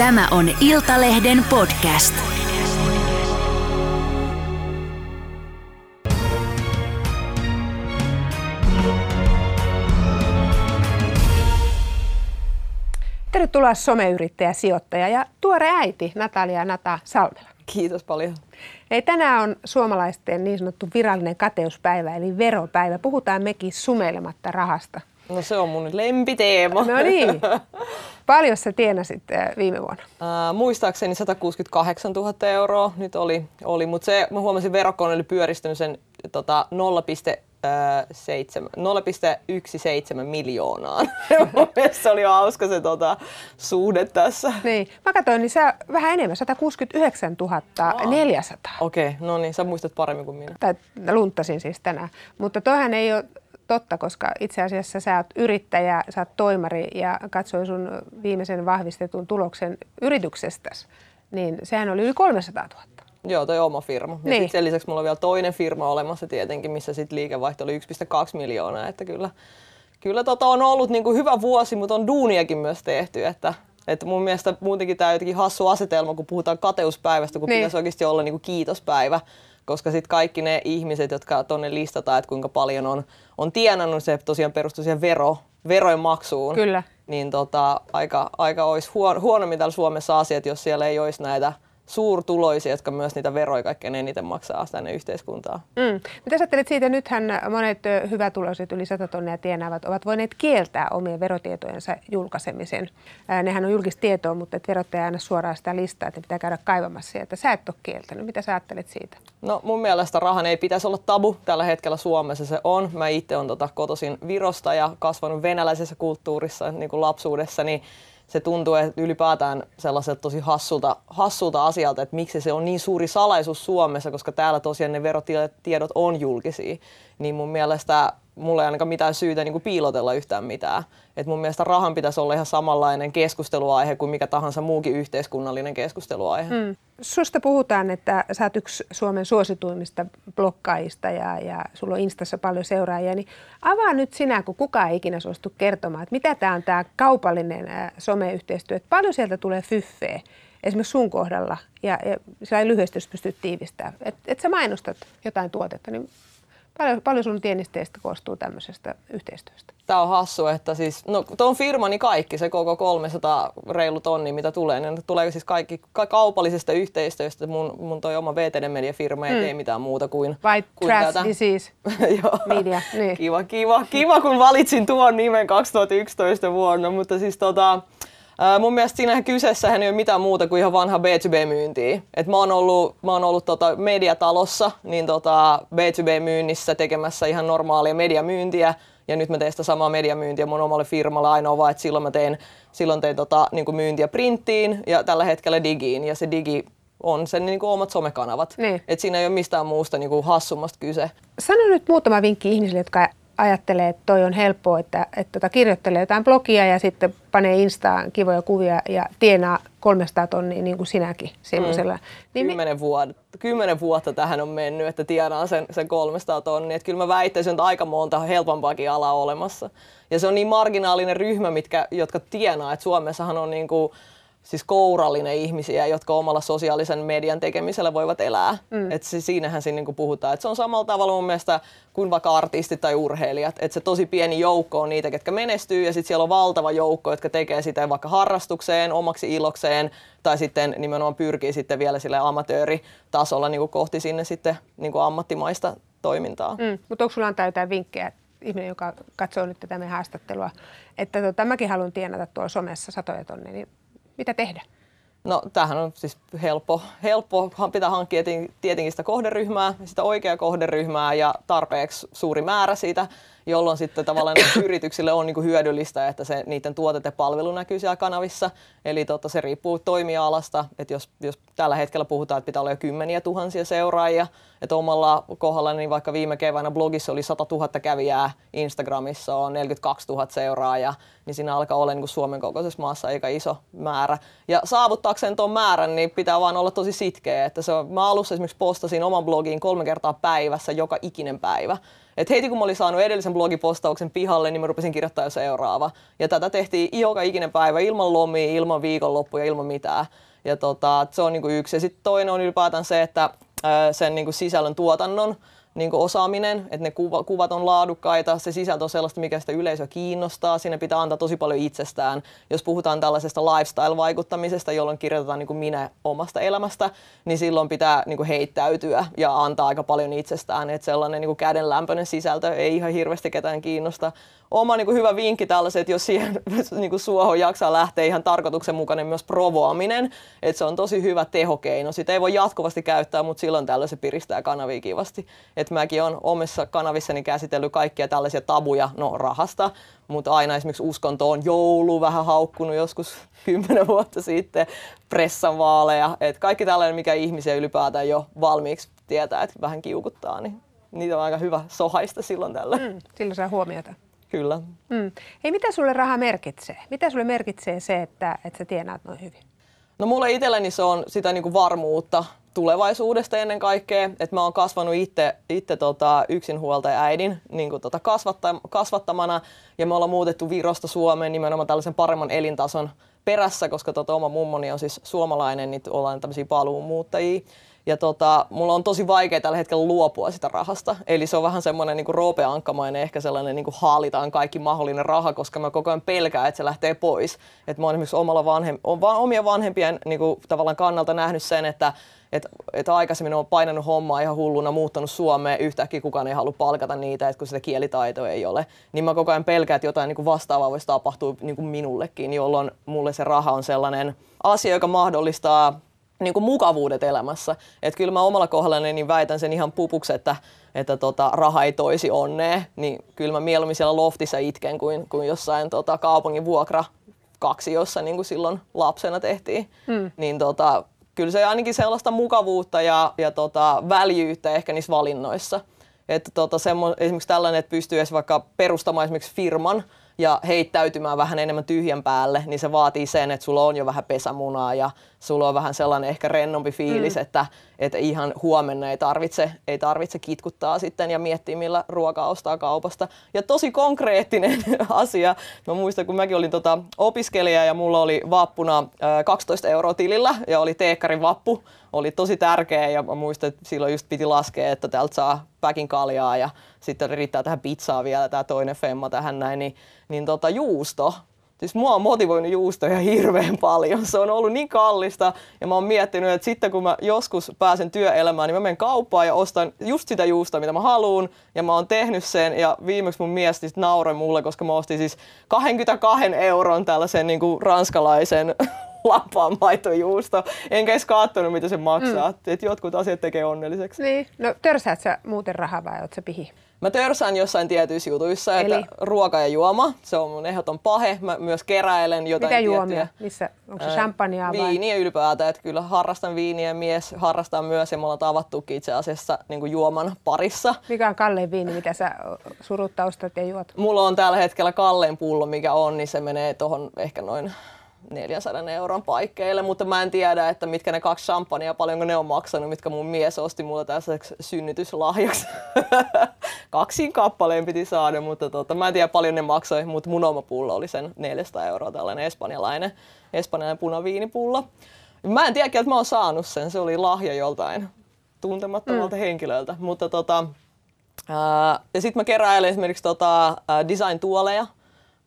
Tämä on Iltalehden podcast. Tervetuloa someyrittäjä, sijoittaja ja tuore äiti Natalia Nata Salmela. Kiitos paljon. Ei, tänään on suomalaisten niin sanottu virallinen kateuspäivä eli veropäivä. Puhutaan mekin sumeilematta rahasta. No se on mun lempiteema. No niin. Paljon sä tienasit äh, viime vuonna? Äh, muistaakseni 168 000 euroa nyt oli, oli mutta se, mä huomasin verokone oli pyöristynyt sen tota, 0,17 miljoonaan. se oli hauska se tota, suhde tässä. Niin. Mä katsoin, niin se vähän enemmän, 169 400. Okei, okay, no niin, sä muistat paremmin kuin minä. Tai lunttasin siis tänään. Mutta toihan ei ole totta, koska itse asiassa sä oot yrittäjä, sä oot toimari ja katsoin sun viimeisen vahvistetun tuloksen yrityksestäsi, niin sehän oli yli 300 000. Joo, toi oma firma. Ja niin. sen lisäksi mulla on vielä toinen firma olemassa tietenkin, missä sit liikevaihto oli 1,2 miljoonaa, että kyllä, kyllä tota on ollut niin kuin hyvä vuosi, mutta on duuniakin myös tehty, että että mun mielestä muutenkin tämä on jotenkin hassu asetelma, kun puhutaan kateuspäivästä, kun niin. pitäisi oikeasti olla niin kuin kiitospäivä koska sitten kaikki ne ihmiset, jotka tuonne listataan, että kuinka paljon on, on tienannut, se tosiaan perustuu siihen vero, verojen maksuun. Kyllä. Niin tota, aika, aika olisi huono, huonommin täällä Suomessa asiat, jos siellä ei olisi näitä suurtuloisia, jotka myös niitä veroja kaikkein eniten maksaa tänne yhteiskuntaan. Mm. Mitä sä ajattelet siitä? Nythän monet hyvätuloiset yli 100 tonnia tienaavat ovat voineet kieltää omien verotietojensa julkaisemisen. Nehän on julkista tietoa, mutta et verottaja aina suoraan sitä listaa, että pitää käydä kaivamassa sieltä. Sä et ole kieltänyt. Mitä sä ajattelet siitä? No mun mielestä rahan ei pitäisi olla tabu tällä hetkellä Suomessa. Se on. Mä itse olen tota, kotoisin Virosta ja kasvanut venäläisessä kulttuurissa niin kuin lapsuudessa, niin se tuntuu että ylipäätään sellaiselta tosi hassulta, hassulta asialta, että miksi se on niin suuri salaisuus Suomessa, koska täällä tosiaan ne verotiedot on julkisia. Niin mun mielestä mulla ei ainakaan mitään syytä niin kuin piilotella yhtään mitään. Et mun mielestä rahan pitäisi olla ihan samanlainen keskusteluaihe kuin mikä tahansa muukin yhteiskunnallinen keskusteluaihe. Mm. Susta puhutaan, että sä oot yksi Suomen suosituimmista blokkaajista ja, ja sulla on Instassa paljon seuraajia, niin avaa nyt sinä, kun kukaan ei ikinä suostu kertomaan, että mitä tämä on tämä kaupallinen someyhteistyö, että paljon sieltä tulee fyffeä esimerkiksi sun kohdalla, ja, ja sillä lyhyesti, jos pystyt tiivistämään, että et sä mainostat jotain tuotetta, niin Paljon, paljon sun tienisteistä koostuu tämmöisestä yhteistyöstä? Tämä on hassu, että siis, no tuon firmani kaikki, se koko 300 reilu tonni, mitä tulee, niin tulee siis kaikki ka- kaupallisesta yhteistyöstä. Mun, mun toi oma VTD Media firma ei mm. tee mitään muuta kuin... Vai kuin Trash tätä. Disease Media. Niin. Kiva, kiva, kiva, kun valitsin tuon nimen 2011 vuonna, mutta siis tota, mun mielestä siinähän kyseessähän ei ole mitään muuta kuin ihan vanha B2B-myyntiä. Et mä oon ollut, mä oon ollut tota mediatalossa niin tota B2B-myynnissä tekemässä ihan normaalia mediamyyntiä. Ja nyt mä teen sitä samaa mediamyyntiä mun omalle firmalle ainoa vaan, että silloin mä tein, silloin tein tota, niin kuin myyntiä printtiin ja tällä hetkellä digiin. Ja se digi on sen niin kuin omat somekanavat. Niin. Et siinä ei ole mistään muusta niin kuin hassummasta kyse. Sano nyt muutama vinkki ihmisille, jotka ajattelee, että toi on helppoa, että, että tota kirjoittelee jotain blogia ja sitten panee Instaan kivoja kuvia ja tienaa 300 tonnia niin kuin sinäkin semmoisella. Mm. Niin kymmenen, vuotta, kymmenen vuotta tähän on mennyt, että tienaa sen, sen 300 tonnia. Että kyllä mä väittäisin, että aika monta helpompaakin alaa olemassa. Ja se on niin marginaalinen ryhmä, mitkä, jotka tienaa, että Suomessahan on niin kuin siis kourallinen ihmisiä, jotka omalla sosiaalisen median tekemisellä voivat elää. Mm. Et se, siinähän siinä niinku puhutaan. Et se on samalla tavalla mun mielestä kuin vaikka artistit tai urheilijat. Et se tosi pieni joukko on niitä, ketkä menestyy ja sitten siellä on valtava joukko, jotka tekee sitä vaikka harrastukseen, omaksi ilokseen tai sitten nimenomaan pyrkii sitten vielä sille amatööritasolla niinku kohti sinne sitten niinku ammattimaista toimintaa. Mm. Mutta onko sulla antaa jotain vinkkejä ihminen, joka katsoo nyt tätä meidän haastattelua, että tota, mäkin haluan tienata tuolla somessa satoja tonne, niin mitä tehdä? No tämähän on siis helppo. Helppo pitää hankkia tietenkin sitä kohderyhmää, sitä oikeaa kohderyhmää ja tarpeeksi suuri määrä siitä jolloin sitten tavallaan yrityksille on niin hyödyllistä, että se, niiden tuote ja palvelu näkyy siellä kanavissa. Eli totta, se riippuu toimialasta, että jos, jos tällä hetkellä puhutaan, että pitää olla jo kymmeniä tuhansia seuraajia, että omalla kohdalla, niin vaikka viime keväänä blogissa oli 100 000 kävijää, Instagramissa on 42 000 seuraajaa, niin siinä alkaa olla niin kuin Suomen kokoisessa maassa aika iso määrä. Ja saavuttaakseen tuon määrän, niin pitää vaan olla tosi sitkeä. Että se mä alussa esimerkiksi postasin oman blogiin kolme kertaa päivässä joka ikinen päivä. Et heti kun mä olin saanut edellisen blogipostauksen pihalle, niin mä rupesin kirjoittaa jo seuraava. Ja tätä tehtiin joka ikinen päivä ilman lomia, ilman viikonloppuja, ilman mitään. Ja tota, se on niinku yksi. Ja sitten toinen on ylipäätään se, että sen niinku sisällön tuotannon niin osaaminen, että ne kuva, kuvat on laadukkaita, se sisältö on sellaista, mikä sitä yleisöä kiinnostaa, sinne pitää antaa tosi paljon itsestään. Jos puhutaan tällaisesta lifestyle-vaikuttamisesta, jolloin kirjoitetaan niin kuin minä omasta elämästä, niin silloin pitää niin kuin heittäytyä ja antaa aika paljon itsestään, että sellainen niin kuin kädenlämpöinen sisältö ei ihan hirveästi ketään kiinnosta. Oma niin kuin hyvä vinkki tällaiset, jos siihen niin kuin suohon jaksaa lähteä ihan tarkoituksenmukainen myös provoaminen, että se on tosi hyvä tehokeino. Sitä ei voi jatkuvasti käyttää, mutta silloin tällöin se piristää kanavia kivasti että mäkin olen omissa kanavissani käsitellyt kaikkia tällaisia tabuja, no rahasta, mutta aina esimerkiksi uskonto on joulu vähän haukkunut joskus kymmenen vuotta sitten, pressavaaleja, että kaikki tällainen, mikä ihmisiä ylipäätään jo valmiiksi tietää, että vähän kiukuttaa, niin niitä on aika hyvä sohaista silloin tällä. Mm, silloin saa huomiota. Kyllä. Mm. Hei, mitä sulle raha merkitsee? Mitä sulle merkitsee se, että, että sä tienaat noin hyvin? No mulle itselleni se on sitä niin kuin varmuutta tulevaisuudesta ennen kaikkea. Että mä oon kasvanut itse, itse tota, yksinhuoltaja äidin niin kuin tota kasvatta, kasvattamana ja me ollaan muutettu Virosta Suomeen nimenomaan tällaisen paremman elintason perässä, koska tota, oma mummoni on siis suomalainen, niin ollaan tämmöisiä paluumuuttajia. Ja tota, mulla on tosi vaikea tällä hetkellä luopua sitä rahasta. Eli se on vähän semmoinen niin roopeankkamainen, ehkä sellainen niin kuin haalitaan kaikki mahdollinen raha, koska mä koko ajan pelkään, että se lähtee pois. Että mä oon esimerkiksi omalla vanhem, on vaan omia vanhempien niin kuin, tavallaan kannalta nähnyt sen, että että et aikaisemmin on painanut hommaa ihan hulluna, muuttanut Suomeen, yhtäkkiä kukaan ei halua palkata niitä, että kun sitä kielitaitoa ei ole. Niin mä koko ajan pelkään, että jotain niin kuin vastaavaa voisi tapahtua niin kuin minullekin, jolloin mulle se raha on sellainen asia, joka mahdollistaa niin kuin mukavuudet elämässä. Että kyllä mä omalla kohdallani niin väitän sen ihan pupuksi, että, että tota, raha ei toisi onnea. Niin kyllä mä mieluummin siellä loftissa itken kuin, kuin jossain tota, kaupungin vuokra kaksi, jossa niin kuin silloin lapsena tehtiin. Hmm. Niin tota, kyllä se ainakin sellaista mukavuutta ja, ja tota, väljyyttä ehkä niissä valinnoissa. Että tota, semmo, esimerkiksi tällainen, että pystyy vaikka perustamaan esimerkiksi firman, ja heittäytymään vähän enemmän tyhjän päälle, niin se vaatii sen, että sulla on jo vähän pesämunaa ja sulla on vähän sellainen ehkä rennompi fiilis, mm. että, että ihan huomenna ei tarvitse, ei tarvitse kitkuttaa sitten ja miettiä, millä ruokaa ostaa kaupasta. Ja tosi konkreettinen asia. Mä muistan, kun mäkin olin tota opiskelija ja mulla oli vappuna 12 euroa tilillä ja oli teekkarin vappu. Oli tosi tärkeä ja mä muistan, että silloin just piti laskea, että täältä saa päkin kaljaa ja sitten riittää tähän pizzaa vielä tämä toinen femma tähän näin, niin, niin tota, juusto. Siis mua on motivoinut juusto ihan hirveän paljon. Se on ollut niin kallista ja mä oon miettinyt, että sitten kun mä joskus pääsen työelämään, niin mä menen kauppaan ja ostan just sitä juusta, mitä mä haluan. Ja mä oon tehnyt sen ja viimeksi mun mies siis nauroi mulle, koska mä ostin siis 22 euron tällaisen niin kuin ranskalaisen lapaan maitojuusto. Enkä edes katsonut, mitä se maksaa. Mm. Et jotkut asiat tekee onnelliseksi. Niin. No törsäät sä muuten rahaa vai oot sä pihi? Mä törsään jossain tietyissä jutuissa, Eli? että ruoka ja juoma, se on mun ehdoton pahe. Mä myös keräilen jotain Mitä juomia? Tiettyjä, Missä? Onko se champagnea vai? Viiniä ylipäätään, että kyllä harrastan viiniä, mies harrastaa myös ja me ollaan tavattukin itse asiassa niin juoman parissa. Mikä on kallein viini, mitä sä surutta ostat ja juot? Mulla on tällä hetkellä kallein pullo, mikä on, niin se menee tuohon ehkä noin 400 euron paikkeille, mutta mä en tiedä, että mitkä ne kaksi champagnea, paljonko ne on maksanut, mitkä mun mies osti mulle tässä synnytyslahjaksi. Kaksiin kappaleen piti saada, mutta tota, mä en tiedä paljon ne maksoi, mutta mun oma pullo oli sen 400 euroa, tällainen espanjalainen, espanjalainen punaviinipullo. Mä en tiedä, että mä oon saanut sen, se oli lahja joltain tuntemattomalta mm. henkilöltä, mutta tota, ää, ja sitten mä keräilen esimerkiksi tota, design-tuoleja,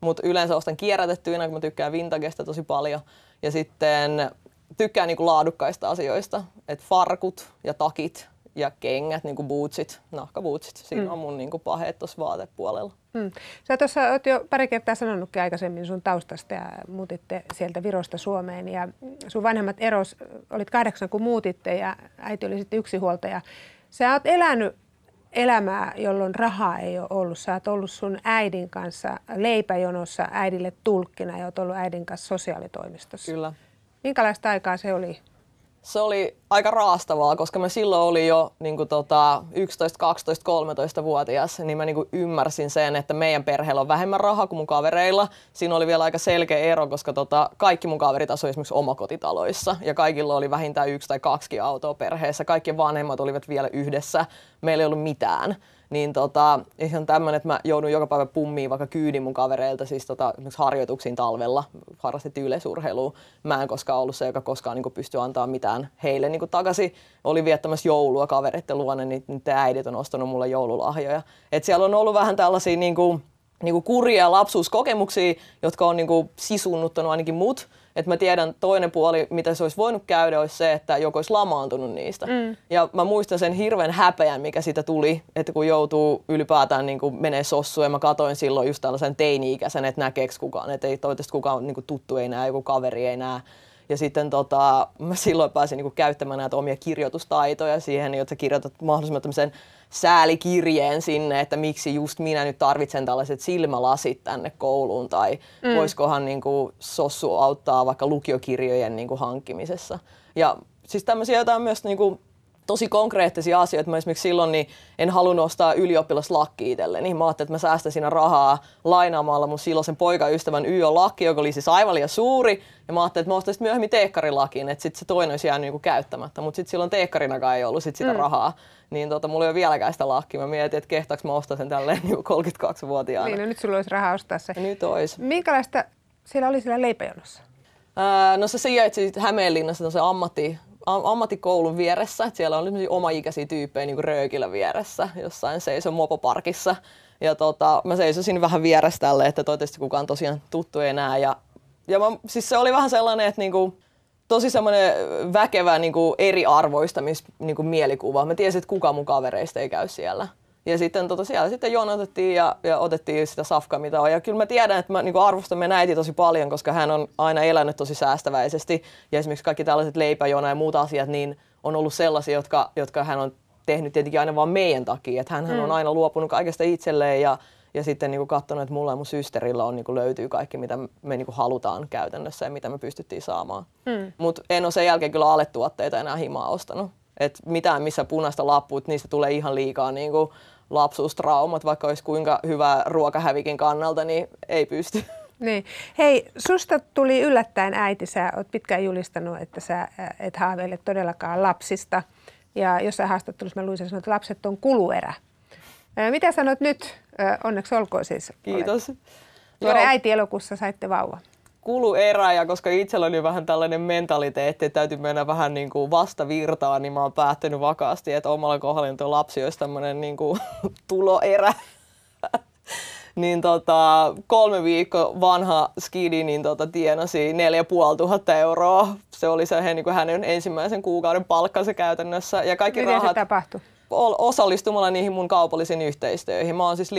mutta yleensä ostan kierrätettyinä, kun mä tykkään vintagesta tosi paljon. Ja sitten tykkään niinku laadukkaista asioista, että farkut ja takit ja kengät, niin kuin bootsit, nahkabootsit. Siinä mm. on mun niin kuin paheet tuossa vaatepuolella. Mm. Sä tuossa oot jo pari kertaa sanonutkin aikaisemmin sun taustasta ja muutitte sieltä Virosta Suomeen. Ja sun vanhemmat eros, olit kahdeksan kun muutitte ja äiti oli sitten yksinhuoltaja. Sä oot elänyt elämää, jolloin rahaa ei ole ollut. Sä oot ollut sun äidin kanssa leipäjonossa äidille tulkkina ja oot ollut äidin kanssa sosiaalitoimistossa. Kyllä. Minkälaista aikaa se oli? Se oli aika raastavaa, koska mä silloin olin jo niin kuin tota, 11, 12, 13-vuotias, niin mä niin kuin ymmärsin sen, että meidän perheellä on vähemmän rahaa kuin mun kavereilla. Siinä oli vielä aika selkeä ero, koska tota, kaikki mun kaverit asuivat esimerkiksi omakotitaloissa ja kaikilla oli vähintään yksi tai kaksi autoa perheessä. Kaikki vanhemmat olivat vielä yhdessä. Meillä ei ollut mitään niin tota, ihan tämmöinen, että mä joudun joka päivä pummiin vaikka kyydin mun kavereilta, siis tota, harjoituksiin talvella, harrastettiin yleisurheilua. Mä en koskaan ollut se, joka koskaan niin pystyi antaa mitään heille niin takaisin. Oli viettämässä joulua kavereiden luonne, niin niiden äidit on ostanut mulle joululahjoja. Et siellä on ollut vähän tällaisia niin kuin, niin kuin kurjia lapsuuskokemuksia, jotka on niin kuin sisunnuttanut ainakin mut. Että mä tiedän toinen puoli, mitä se olisi voinut käydä, olisi se, että joku olisi lamaantunut niistä. Mm. Ja mä muistan sen hirveän häpeän, mikä siitä tuli, että kun joutuu ylipäätään niin kuin menee sossuun. Ja mä katoin silloin just tällaisen teini-ikäisen, että näkeekö kukaan. Että ei toivottavasti kukaan niin kuin tuttu ei näe, joku kaveri ei näe. Ja sitten tota, mä silloin pääsin niin kuin käyttämään näitä omia kirjoitustaitoja siihen, jotta kirjoitat mahdollisimman tämmöisen säälikirjeen sinne, että miksi just minä nyt tarvitsen tällaiset silmälasit tänne kouluun tai mm. voisikohan niin kuin Sossu auttaa vaikka lukiokirjojen niin kuin hankkimisessa. Ja siis tämmöisiä jotain myös niin kuin tosi konkreettisia asioita. Mä esimerkiksi silloin niin en halunnut ostaa ylioppilaslakki itselleni. Mä ajattelin, että mä säästän siinä rahaa lainaamalla mun silloisen poikaystävän YÖ-lakki, joka oli siis aivan liian suuri. Ja mä ajattelin, että mä ostaisin myöhemmin teekkarilakin, että sitten se toinen olisi jäänyt niinku käyttämättä. Mutta sitten silloin teekkarinakaan ei ollut sit sitä mm. rahaa. Niin tota, mulla ei ole vieläkään sitä lakkia. Mä mietin, että kehtaaks mä ostaa sen tälleen niin 32-vuotiaana. Niin, no nyt sulla olisi rahaa ostaa se. Ja nyt olisi. Minkälaista siellä oli siellä leipäjonossa? No se sijaitsi Hämeenlinnassa se ammatti, ammattikoulun vieressä. Et siellä oli oma-ikäisiä tyyppejä niin röökillä vieressä, jossain seison mopoparkissa. Ja tota, mä seisosin vähän vieressä tälle, että toivottavasti kukaan tosiaan tuttu ei näe. Ja, ja mä, siis se oli vähän sellainen, että niinku, tosi semmoinen väkevä niinku eriarvoistamis niinku mielikuva. Mä tiesin, että kukaan mun kavereista ei käy siellä. Ja sitten tota, siellä sitten jonotettiin ja, ja otettiin sitä safkaa, mitä on. Ja kyllä mä tiedän, että mä niin arvostan meidän äiti tosi paljon, koska hän on aina elänyt tosi säästäväisesti. Ja esimerkiksi kaikki tällaiset leipäjona ja muut asiat, niin on ollut sellaisia, jotka, jotka hän on tehnyt tietenkin aina vain meidän takia. Että hän, mm. on aina luopunut kaikesta itselleen ja, ja sitten niin katsonut, että mulla ja mun systerillä on, niin kuin löytyy kaikki, mitä me niin kuin halutaan käytännössä ja mitä me pystyttiin saamaan. Mm. Mutta en ole sen jälkeen kyllä aletuotteita enää himaa ostanut. Et mitään, missä punaista lappuut, niistä tulee ihan liikaa niin kuin lapsuustraumat, vaikka olisi kuinka hyvä ruokahävikin kannalta, niin ei pysty. Niin. Hei, susta tuli yllättäen äiti. Sä oot pitkään julistanut, että sä et haaveile todellakaan lapsista. Ja jossain haastattelussa mä luin sen, että lapset on kuluerä. Mitä sanot nyt? Onneksi olkoon siis. Kiitos. Tuore äiti elokuussa saitte vauva kulu erä ja koska itsellä oli vähän tällainen mentaliteetti, että täytyy mennä vähän niin kuin vastavirtaan, niin mä oon päättänyt vakaasti, että omalla kohdalla tuo lapsi olisi tämmöinen niin kuin tuloerä. niin tota, kolme viikkoa vanha skidi niin tota, tienasi 4500 euroa. Se oli se niin kuin hänen ensimmäisen kuukauden palkkansa käytännössä. Ja kaikki Miten rahat... se tapahtui? Osallistumalla niihin mun kaupallisiin yhteistyöihin. Mä oon siis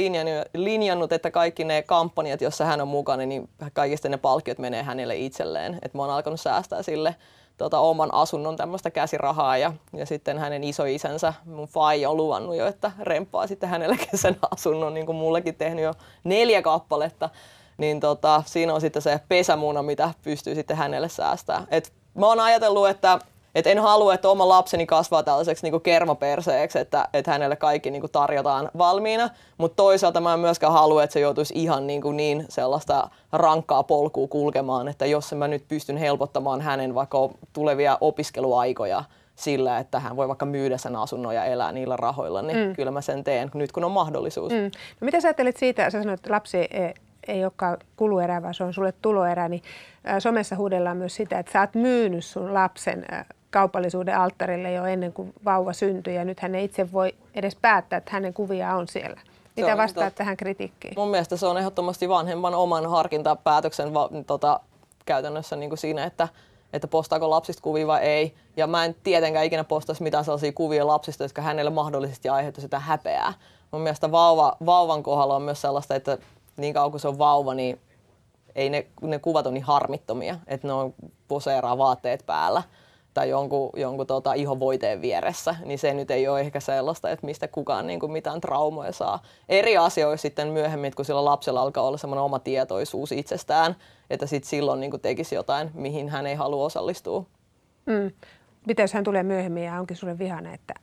linjannut, että kaikki ne kampanjat, joissa hän on mukana, niin kaikista ne palkkiot menee hänelle itselleen. Et mä oon alkanut säästää sille tota, oman asunnon tämmöistä käsirahaa ja, ja sitten hänen isoisänsä, mun fai on luvannut jo, että remppaa sitten hänelle sen asunnon, niin kuin mullekin tehnyt jo neljä kappaletta. Niin tota, siinä on sitten se pesämuna, mitä pystyy sitten hänelle säästää. Et mä oon ajatellut, että et en halua, että oma lapseni kasvaa tällaiseksi niin kermaperseeksi, että, että hänelle kaikki niin tarjotaan valmiina, mutta toisaalta mä en myöskään halua, että se joutuisi ihan niin, kuin niin sellaista rankkaa polkua kulkemaan, että jos mä nyt pystyn helpottamaan hänen vaikka tulevia opiskeluaikoja sillä, että hän voi vaikka myydä sen asunnon ja elää niillä rahoilla, niin mm. kyllä mä sen teen nyt kun on mahdollisuus. Mm. No mitä sä ajattelit siitä, sä sanoit, että lapsi ei, ei olekaan kuluerä, vaan se on sulle tuloerä, niin somessa huudellaan myös sitä, että sä oot myynyt sun lapsen kaupallisuuden alttarille jo ennen kuin vauva syntyi ja nyt hän ei itse voi edes päättää, että hänen kuvia on siellä. Mitä vastaat tot... tähän kritiikkiin? Mun mielestä se on ehdottomasti vanhemman oman harkintapäätöksen va- tota, käytännössä niin kuin siinä, että, että postaako lapsista kuvia vai ei. Ja mä en tietenkään ikinä postaisi mitään sellaisia kuvia lapsista, jotka hänelle mahdollisesti aiheuttaisi sitä häpeää. Mun mielestä vauva, vauvan kohdalla on myös sellaista, että niin kauan kuin se on vauva, niin ei ne, ne kuvat on niin harmittomia, että ne on poseeraa vaatteet päällä tai jonkun, jonkun tota ihovoiteen vieressä, niin se nyt ei ole ehkä sellaista, että mistä kukaan niin kuin mitään traumoja saa. Eri asioissa sitten myöhemmin, kun sillä lapsella alkaa olla semmoinen oma tietoisuus itsestään, että sitten silloin niin kuin tekisi jotain, mihin hän ei halua osallistua. Mm. Mitä jos hän tulee myöhemmin ja onkin sulle vihane, että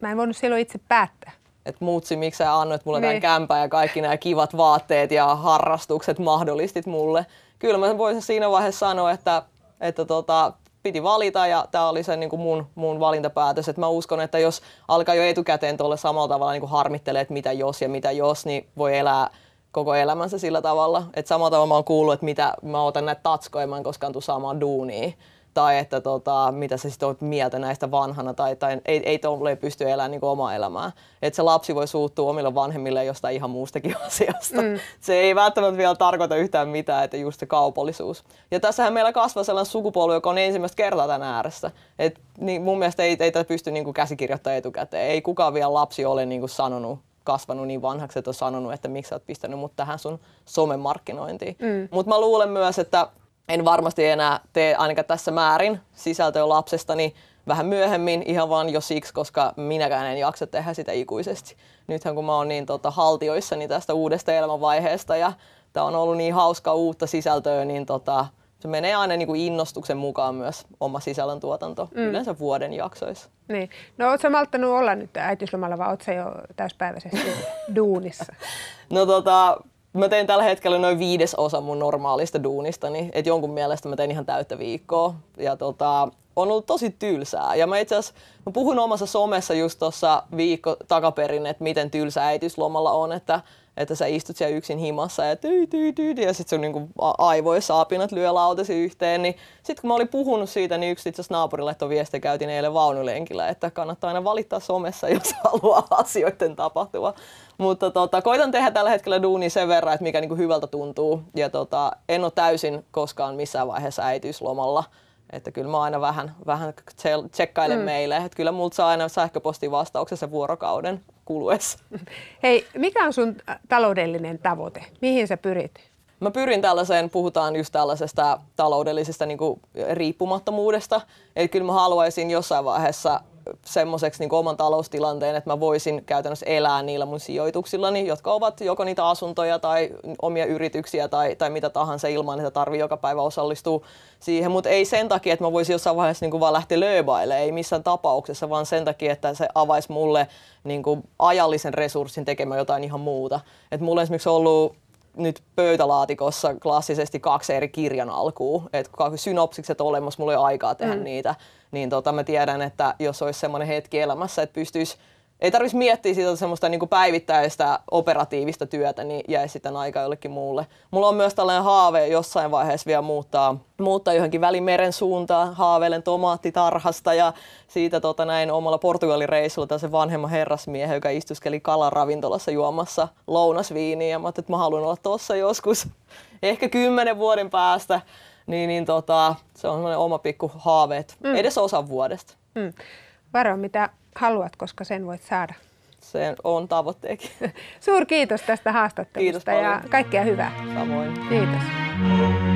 mä en voinut silloin itse päättää? että muutsi, miksi sä annoit mulle niin. tämän kämpän ja kaikki nämä kivat vaatteet ja harrastukset mahdollistit mulle. Kyllä mä voisin siinä vaiheessa sanoa, että, että tota, piti valita ja tämä oli se niin kuin mun, mun valintapäätös. Et mä uskon, että jos alkaa jo etukäteen tuolle samalla tavalla niin kuin harmittelee, että mitä jos ja mitä jos, niin voi elää koko elämänsä sillä tavalla. Et samalla tavalla mä oon kuullut, että mitä mä otan näitä tatskoja, mä en koskaan tule saamaan duunia tai että tota, mitä sä sitten olet mieltä näistä vanhana, tai, tai ei, ei tuolle pysty elämään niin omaa elämää. Että se lapsi voi suuttua omille vanhemmille jostain ihan muustakin asiasta. Mm. Se ei välttämättä vielä tarkoita yhtään mitään, että just se kaupallisuus. Ja tässähän meillä kasvaa sellainen sukupolvi, joka on ensimmäistä kertaa tämän ääressä. Et, niin mun mielestä ei, ei tätä pysty niin käsikirjoittamaan etukäteen. Ei kukaan vielä lapsi ole niin kuin sanonut kasvanut niin vanhaksi, että on sanonut, että miksi sä oot pistänyt mut tähän sun somemarkkinointiin. Mm. Mutta mä luulen myös, että en varmasti enää tee ainakaan tässä määrin sisältöä lapsestani vähän myöhemmin ihan vaan jo siksi, koska minäkään en jaksa tehdä sitä ikuisesti. Nythän kun mä oon niin tota, haltioissani tästä uudesta elämänvaiheesta ja tämä on ollut niin hauskaa uutta sisältöä, niin tota, se menee aina niin kuin innostuksen mukaan myös oma sisällöntuotanto mm. yleensä vuoden jaksoissa. Niin. No ootko malttanut olla nyt äitiyslomalla vai ootko jo täyspäiväisesti duunissa? No tota, mä teen tällä hetkellä noin viides osa mun normaalista duunistani, että jonkun mielestä mä teen ihan täyttä viikkoa. Ja tota, on ollut tosi tylsää. Ja mä itse asiassa puhun omassa somessa just tuossa viikko takaperin, että miten tylsä äitiyslomalla on, että, että sä istut siellä yksin himassa ja tyy, tyy, tyy, ja sitten sun niinku aivoissa apinat lyö lautasi yhteen. Niin sitten kun mä olin puhunut siitä, niin yksi itse naapurille tuon viesti käytiin eilen vaunulenkillä, että kannattaa aina valittaa somessa, jos haluaa asioiden tapahtua. Mutta tota, koitan tehdä tällä hetkellä duuni sen verran, että mikä niinku hyvältä tuntuu. Ja tota, en ole täysin koskaan missään vaiheessa äitiyslomalla. Että kyllä mä aina vähän, vähän tsekkailen mm. meille. Että kyllä multa saa aina sähköpostin vastauksessa vuorokauden kuluessa. Hei, mikä on sun taloudellinen tavoite? Mihin sä pyrit? Mä pyrin tällaiseen, puhutaan just tällaisesta taloudellisesta niin kuin riippumattomuudesta. Eli kyllä mä haluaisin jossain vaiheessa semmoiseksi niin oman taloustilanteen, että mä voisin käytännössä elää niillä mun sijoituksillani, jotka ovat joko niitä asuntoja tai omia yrityksiä tai, tai mitä tahansa ilman, että tarvii joka päivä osallistua siihen. Mutta ei sen takia, että mä voisin jossain vaiheessa niin kuin vaan lähteä lööbailemaan, ei missään tapauksessa, vaan sen takia, että se avaisi mulle niin kuin ajallisen resurssin tekemään jotain ihan muuta. Et mulla on esimerkiksi ollut nyt pöytälaatikossa klassisesti kaksi eri kirjan alkua, että synopsikset olemassa, mulla ei ole aikaa tehdä mm. niitä, niin tota, mä tiedän, että jos olisi semmoinen hetki elämässä, että pystyisi ei tarvitsisi miettiä sitä semmoista niin kuin päivittäistä operatiivista työtä, niin jäisi sitten aika jollekin muulle. Mulla on myös tällainen haave jossain vaiheessa vielä muuttaa, muuttaa johonkin välimeren suuntaan. Haaveilen tomaattitarhasta ja siitä tota, näin omalla Portugalin reissulla tällaisen vanhemman herrasmiehen, joka istuskeli kalaravintolassa juomassa lounasviiniä. Ja mä ajattelin, että mä haluan olla tossa joskus, ehkä kymmenen vuoden päästä. Niin, niin tota, se on semmoinen oma pikku haave, mm. edes osa vuodesta. Mm. Varo, mitä haluat, koska sen voit saada. Se on tavoitteekin. Suur kiitos tästä haastattelusta kiitos ja kaikkea hyvää. Samoin. Kiitos.